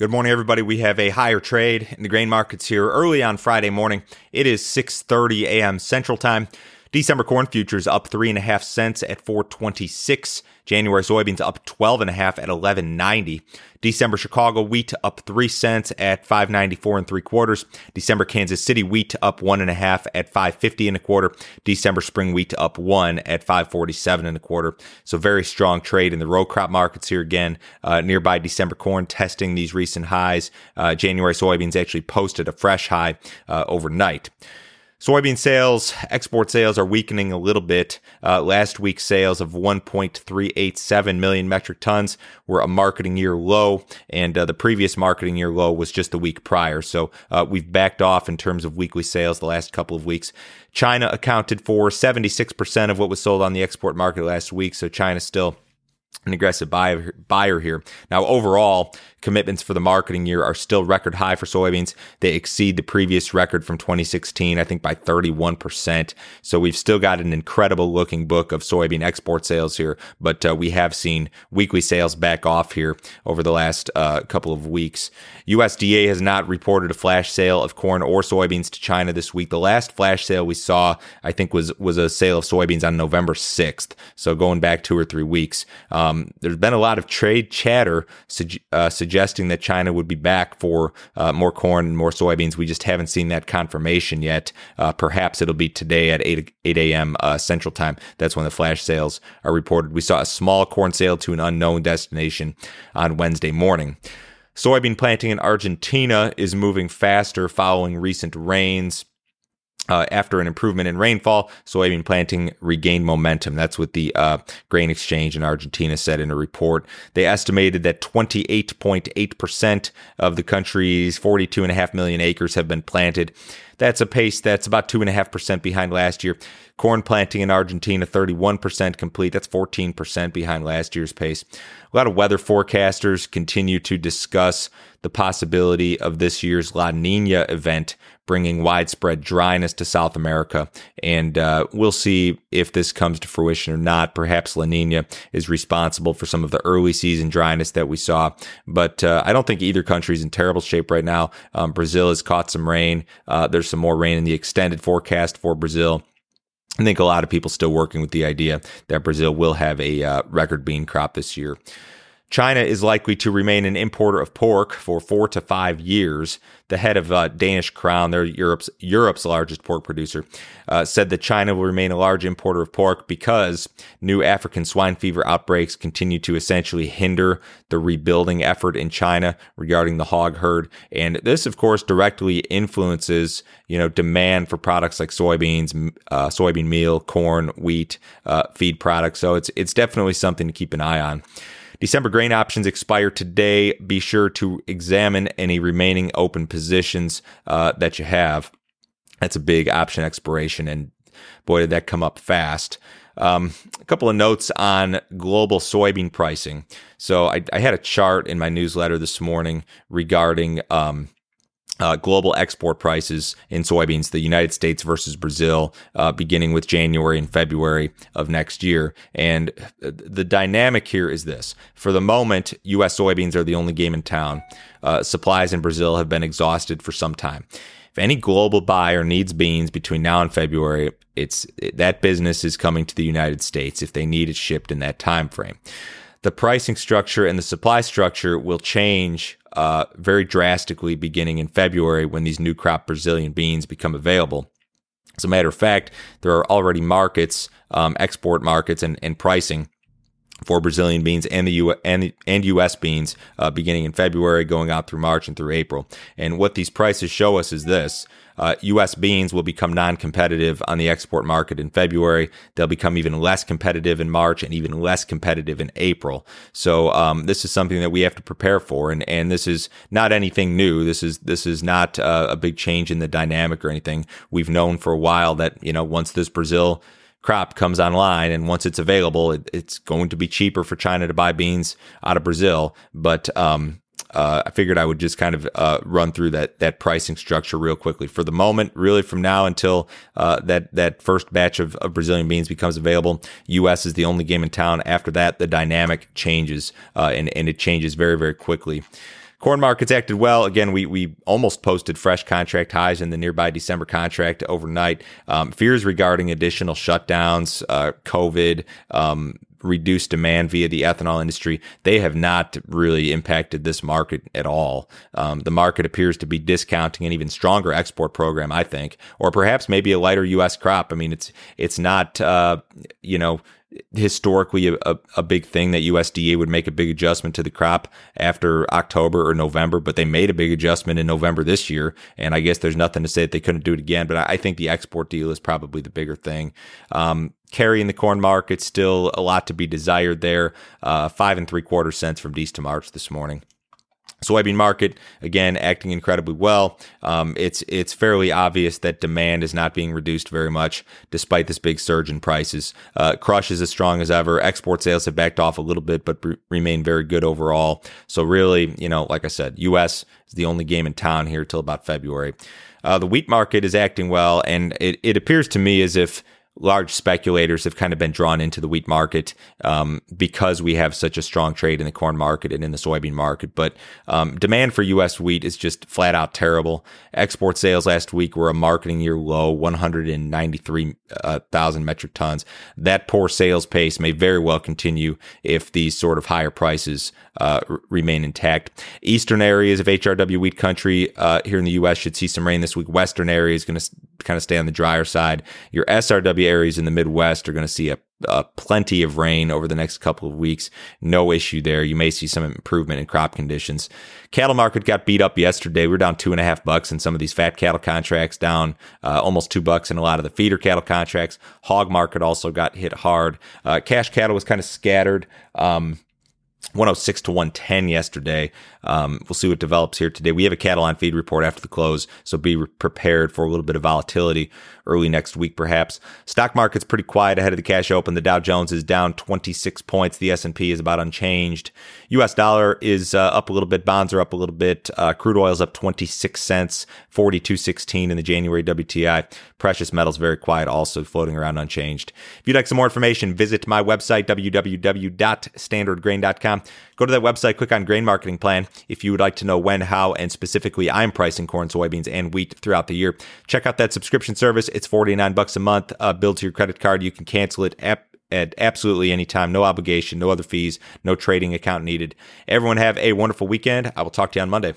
Good morning, everybody. We have a higher trade in the grain markets here early on Friday morning. It is 6:30 a.m. Central Time. December corn futures up three and a half cents at 426. January soybeans up 12 and a half at 1190. December Chicago wheat up three cents at 594 and three quarters. December Kansas City wheat up one and a half at 550 and a quarter. December spring wheat up one at 547 and a quarter. So very strong trade in the row crop markets here again. Uh, nearby December corn testing these recent highs. Uh, January soybeans actually posted a fresh high uh, overnight. Soybean sales, export sales are weakening a little bit. Uh, last week's sales of 1.387 million metric tons were a marketing year low, and uh, the previous marketing year low was just the week prior. So uh, we've backed off in terms of weekly sales the last couple of weeks. China accounted for 76% of what was sold on the export market last week, so China still an aggressive buyer, buyer here. Now, overall, commitments for the marketing year are still record high for soybeans. They exceed the previous record from 2016, I think by 31%. So we've still got an incredible looking book of soybean export sales here, but uh, we have seen weekly sales back off here over the last uh, couple of weeks. USDA has not reported a flash sale of corn or soybeans to China this week. The last flash sale we saw, I think, was was a sale of soybeans on November 6th. So going back two or three weeks. Um, there's been a lot of trade chatter uh, suggesting suggesting that China would be back for uh, more corn and more soybeans. We just haven't seen that confirmation yet. Uh, perhaps it'll be today at 8, 8 a.m. Uh, Central Time. That's when the flash sales are reported. We saw a small corn sale to an unknown destination on Wednesday morning. Soybean planting in Argentina is moving faster following recent rains. Uh, after an improvement in rainfall, soybean planting regained momentum. That's what the uh, Grain Exchange in Argentina said in a report. They estimated that 28.8% of the country's 42.5 million acres have been planted. That's a pace that's about 2.5% behind last year. Corn planting in Argentina, 31% complete. That's 14% behind last year's pace. A lot of weather forecasters continue to discuss the possibility of this year's La Nina event bringing widespread dryness to South America. And uh, we'll see if this comes to fruition or not. Perhaps La Nina is responsible for some of the early season dryness that we saw. But uh, I don't think either country is in terrible shape right now. Um, Brazil has caught some rain. Uh, there's some more rain in the extended forecast for Brazil. I think a lot of people still working with the idea that Brazil will have a uh, record bean crop this year. China is likely to remain an importer of pork for four to five years. The head of uh, Danish Crown, they're Europe's Europe's largest pork producer, uh, said that China will remain a large importer of pork because new African swine fever outbreaks continue to essentially hinder the rebuilding effort in China regarding the hog herd, and this, of course, directly influences you know demand for products like soybeans, uh, soybean meal, corn, wheat, uh, feed products. So it's it's definitely something to keep an eye on. December grain options expire today. Be sure to examine any remaining open positions uh, that you have. That's a big option expiration, and boy, did that come up fast. Um, a couple of notes on global soybean pricing. So I, I, had a chart in my newsletter this morning regarding um, uh, global export prices in soybeans, the United States versus Brazil, uh, beginning with January and February of next year. And the dynamic here is this for the moment, U.S. soybeans are the only game in town. Uh, supplies in Brazil have been exhausted for some time. If any global buyer needs beans between now and February, it's that business is coming to the United States if they need it shipped in that time frame the pricing structure and the supply structure will change uh, very drastically beginning in February when these new crop Brazilian beans become available. As a matter of fact, there are already markets, um, export markets, and, and pricing for Brazilian beans and the U and, and U.S. beans uh, beginning in February, going out through March and through April. And what these prices show us is this: uh, U.S. beans will become non-competitive on the export market in February. They'll become even less competitive in March and even less competitive in April. So um, this is something that we have to prepare for, and and this is not anything new. This is this is not uh, a big change in the dynamic or anything. We've known for a while that you know once this Brazil crop comes online and once it's available, it, it's going to be cheaper for China to buy beans out of Brazil. But um, uh, I figured I would just kind of uh, run through that that pricing structure real quickly. For the moment, really from now until uh, that that first batch of, of, Brazilian beans becomes available, U.S. is the only game in town. After that, the dynamic changes uh, and and it changes very very quickly. Corn markets acted well. Again, we we almost posted fresh contract highs in the nearby December contract overnight. Um, fears regarding additional shutdowns, uh, COVID, um, reduced demand via the ethanol industry, they have not really impacted this market at all. Um, the market appears to be discounting an even stronger export program, I think, or perhaps maybe a lighter U.S. crop. I mean, it's it's not uh, you know historically a, a, a, big thing that USDA would make a big adjustment to the crop after October or November, but they made a big adjustment in November this year. And I guess there's nothing to say that they couldn't do it again. But I, I think the export deal is probably the bigger thing. Um, carrying the corn market still a lot to be desired there. Uh, five and three quarter cents from Dees to March this morning. Soybean market again acting incredibly well. Um, it's it's fairly obvious that demand is not being reduced very much despite this big surge in prices. Uh, crush is as strong as ever. Export sales have backed off a little bit, but remain very good overall. So really, you know, like I said, U.S. is the only game in town here till about February. Uh, the wheat market is acting well, and it, it appears to me as if large speculators have kind of been drawn into the wheat market um, because we have such a strong trade in the corn market and in the soybean market. But um, demand for U.S. wheat is just flat out terrible. Export sales last week were a marketing year low, 193,000 uh, metric tons. That poor sales pace may very well continue if these sort of higher prices uh, remain intact. Eastern areas of HRW wheat country uh, here in the U.S. should see some rain this week. Western area is going to kind of stay on the drier side. Your SRW areas in the Midwest are going to see a, a, plenty of rain over the next couple of weeks. No issue there. You may see some improvement in crop conditions. Cattle market got beat up yesterday. We're down two and a half bucks in some of these fat cattle contracts, down uh, almost two bucks in a lot of the feeder cattle contracts. Hog market also got hit hard. Uh, cash cattle was kind of scattered. Um, 106 to 110 yesterday. Um, we'll see what develops here today. We have a cattle on feed report after the close, so be prepared for a little bit of volatility early next week, perhaps. Stock market's pretty quiet ahead of the cash open. The Dow Jones is down 26 points. The S&P is about unchanged. U.S. dollar is uh, up a little bit. Bonds are up a little bit. Uh, crude oil is up 26 cents, 42.16 in the January WTI. Precious metals very quiet, also floating around unchanged. If you'd like some more information, visit my website www.standardgrain.com. Go to that website, click on Grain Marketing Plan. If you would like to know when, how, and specifically I'm pricing corn, soybeans, and wheat throughout the year, check out that subscription service. It's 49 bucks a month, uh, billed to your credit card. You can cancel it at at absolutely any time. No obligation, no other fees, no trading account needed. Everyone have a wonderful weekend. I will talk to you on Monday.